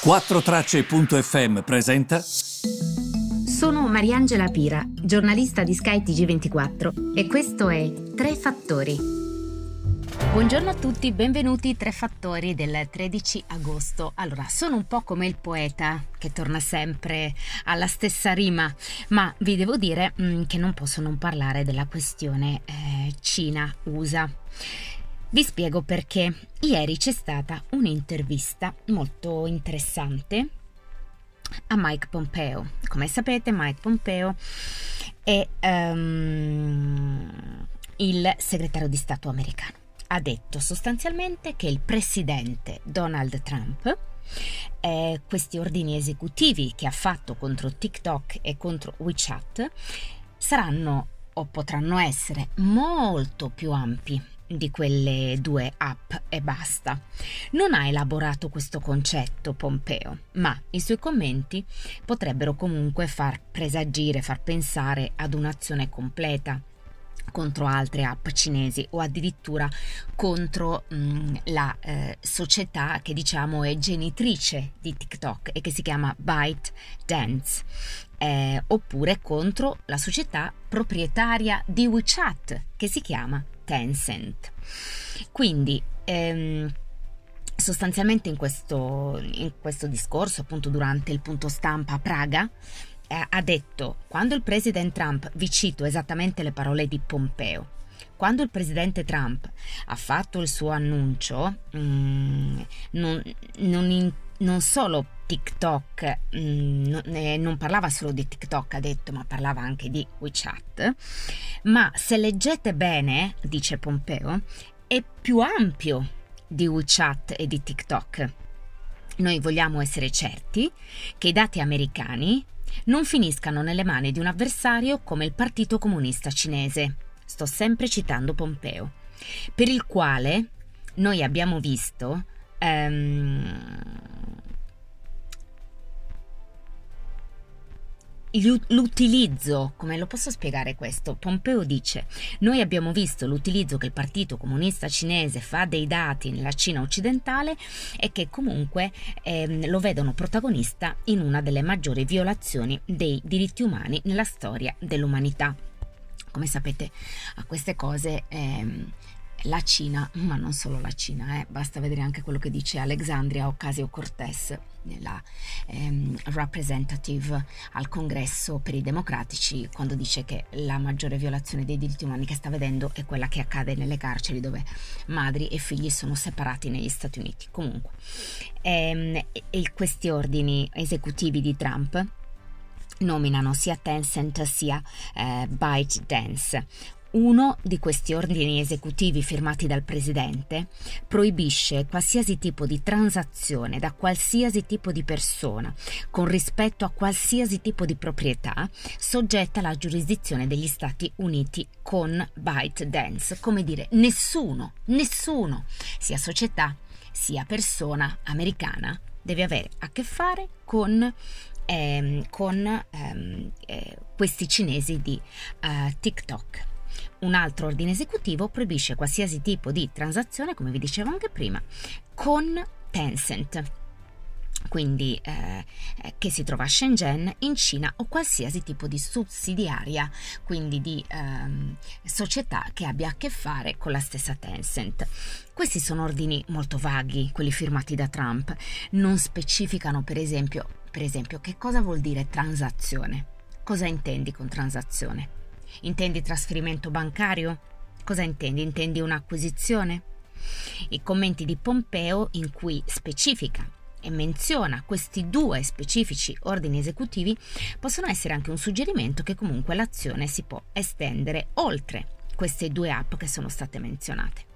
4Tracce.fm presenta. Sono Mariangela Pira, giornalista di Sky TG24 e questo è Tre Fattori. Buongiorno a tutti, benvenuti Tre Fattori del 13 agosto. Allora, sono un po' come il poeta che torna sempre alla stessa rima, ma vi devo dire mh, mm, che non posso non parlare della questione eh, Cina-USA. Vi spiego perché. Ieri c'è stata un'intervista molto interessante a Mike Pompeo. Come sapete, Mike Pompeo è um, il segretario di Stato americano. Ha detto sostanzialmente che il presidente Donald Trump eh, questi ordini esecutivi che ha fatto contro TikTok e contro WeChat saranno o potranno essere molto più ampi di quelle due app e basta. Non ha elaborato questo concetto Pompeo, ma i suoi commenti potrebbero comunque far presagire, far pensare ad un'azione completa contro altre app cinesi o addirittura contro mh, mm, la eh, società che diciamo è genitrice di TikTok e che si chiama ByteDance eh, oppure contro la società proprietaria di WeChat che si chiama Tencent. Quindi ehm, sostanzialmente in questo, in questo discorso, appunto durante il punto stampa a Praga, eh, ha detto, quando il presidente Trump, vi cito esattamente le parole di Pompeo, quando il presidente Trump ha fatto il suo annuncio, mh, mm, non, non, in, non, solo TikTok, mh, mm, non, eh, non, parlava solo di TikTok, ha detto, ma parlava anche di WeChat, ma se leggete bene, dice Pompeo, è più ampio di WeChat e di TikTok. Noi vogliamo essere certi che i dati americani non finiscano nelle mani di un avversario come il Partito Comunista Cinese. Sto sempre citando Pompeo, per il quale noi abbiamo visto um, l'utilizzo, come lo posso spiegare questo? Pompeo dice, noi abbiamo visto l'utilizzo che il Partito Comunista Cinese fa dei dati nella Cina occidentale e che comunque ehm, lo vedono protagonista in una delle maggiori violazioni dei diritti umani nella storia dell'umanità. Come sapete, a queste cose ehm, la Cina, ma non solo la Cina, eh, basta vedere anche quello che dice Alexandria Ocasio-Cortez, la ehm, representative al congresso per i democratici, quando dice che la maggiore violazione dei diritti umani che sta vedendo è quella che accade nelle carceri dove madri e figli sono separati negli Stati Uniti. Comunque, ehm, e questi ordini esecutivi di Trump nominano sia Tencent sia eh, ByteDance. Uno di questi ordini esecutivi firmati dal Presidente proibisce qualsiasi tipo di transazione da qualsiasi tipo di persona con rispetto a qualsiasi tipo di proprietà soggetta alla giurisdizione degli Stati Uniti con ByteDance, come dire nessuno, nessuno, sia società sia persona americana deve avere a che fare con ehm, con ehm, eh, questi cinesi di uh, TikTok. Un altro ordine esecutivo proibisce qualsiasi tipo di transazione, come vi dicevo anche prima, con Tencent quindi eh, eh, che si trova a Shenzhen in Cina o qualsiasi tipo di sussidiaria, quindi di ehm, società che abbia a che fare con la stessa Tencent. Questi sono ordini molto vaghi, quelli firmati da Trump, non specificano per esempio per esempio, che cosa vuol dire transazione? Cosa intendi con transazione? Intendi trasferimento bancario? Cosa intendi? Intendi un'acquisizione? I commenti di Pompeo in cui specifica e menziona questi due specifici ordini esecutivi possono essere anche un suggerimento che comunque l'azione si può estendere oltre queste due app che sono state menzionate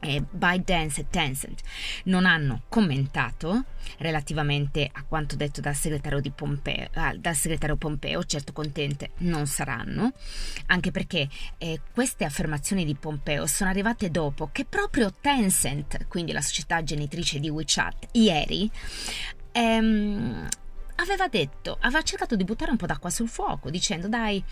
eh, ByteDance e Tencent non hanno commentato relativamente a quanto detto dal segretario, Pompeo, ah, dal segretario Pompeo, certo contente non saranno, anche perché eh, queste affermazioni di Pompeo sono arrivate dopo che proprio Tencent, quindi la società genitrice di WeChat, ieri ehm, aveva detto, aveva cercato di buttare un po' d'acqua sul fuoco, dicendo dai,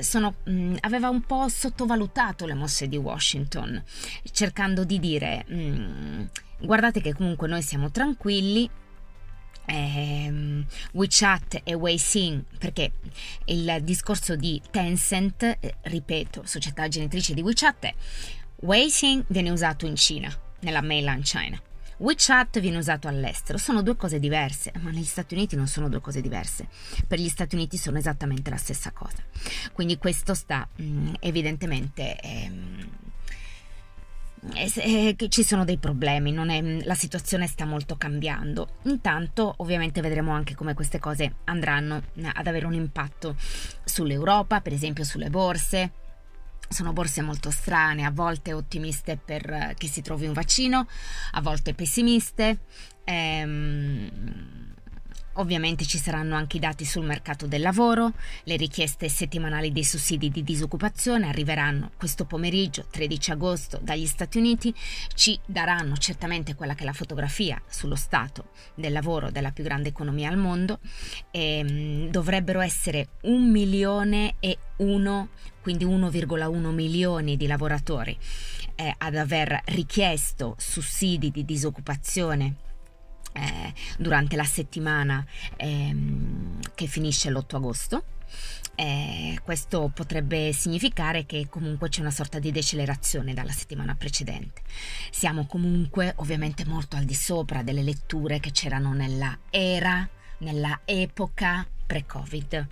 sono, mh, mm, aveva un po' sottovalutato le mosse di Washington, cercando di dire mh, mm, guardate che comunque noi siamo tranquilli, ehm, WeChat e Weixin, perché il discorso di Tencent, eh, ripeto, società genitrice di WeChat, è Weixin viene usato in Cina, nella mainland China. WeChat viene usato all'estero, sono due cose diverse, ma negli Stati Uniti non sono due cose diverse. Per gli Stati Uniti sono esattamente la stessa cosa. Quindi questo sta mm, evidentemente ehm, eh, ci sono dei problemi, è, la situazione sta molto cambiando. Intanto ovviamente vedremo anche come queste cose andranno ad avere un impatto sull'Europa, per esempio sulle borse. Sono borse molto strane, a volte ottimiste per che si trovi un vaccino, a volte pessimiste. Ehm, Ovviamente ci saranno anche i dati sul mercato del lavoro, le richieste settimanali dei sussidi di disoccupazione arriveranno questo pomeriggio 13 agosto dagli Stati Uniti, ci daranno certamente quella che è la fotografia sullo stato del lavoro della più grande economia al mondo. E mh, dovrebbero essere un milione e uno, quindi 1,1 milioni di lavoratori eh, ad aver richiesto sussidi di disoccupazione eh, durante la settimana ehm, che finisce l'8 agosto. Eh, questo potrebbe significare che comunque c'è una sorta di decelerazione dalla settimana precedente. Siamo comunque ovviamente molto al di sopra delle letture che c'erano nella era, nella epoca pre-Covid.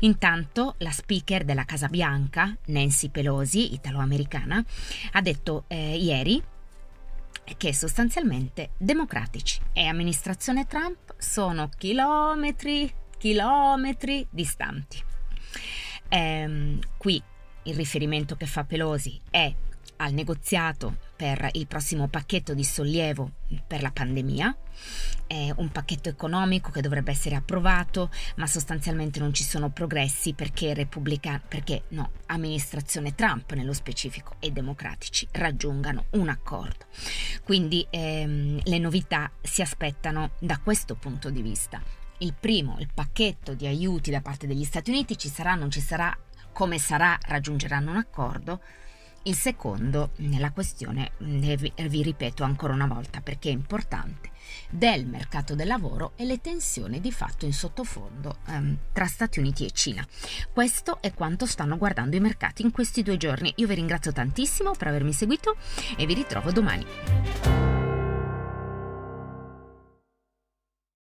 Intanto la speaker della Casa Bianca, Nancy Pelosi, italo-americana, ha detto eh, ieri che sostanzialmente democratici e amministrazione Trump sono chilometri, chilometri distanti. Ehm, qui il riferimento che fa Pelosi è al negoziato per il prossimo pacchetto di sollievo per la pandemia, è un pacchetto economico che dovrebbe essere approvato, ma sostanzialmente non ci sono progressi perché repubblicani, perché no, amministrazione Trump nello specifico e democratici raggiungano un accordo. Quindi ehm, le novità si aspettano da questo punto di vista. Il primo, il pacchetto di aiuti da parte degli Stati Uniti ci sarà, non ci sarà, come sarà, raggiungeranno un accordo il secondo, la questione, vi, vi ripeto ancora una volta perché è importante, del mercato del lavoro e le tensioni di fatto in sottofondo ehm, tra Stati Uniti e Cina. Questo è quanto stanno guardando i mercati in questi due giorni. Io vi ringrazio tantissimo per avermi seguito e vi ritrovo domani.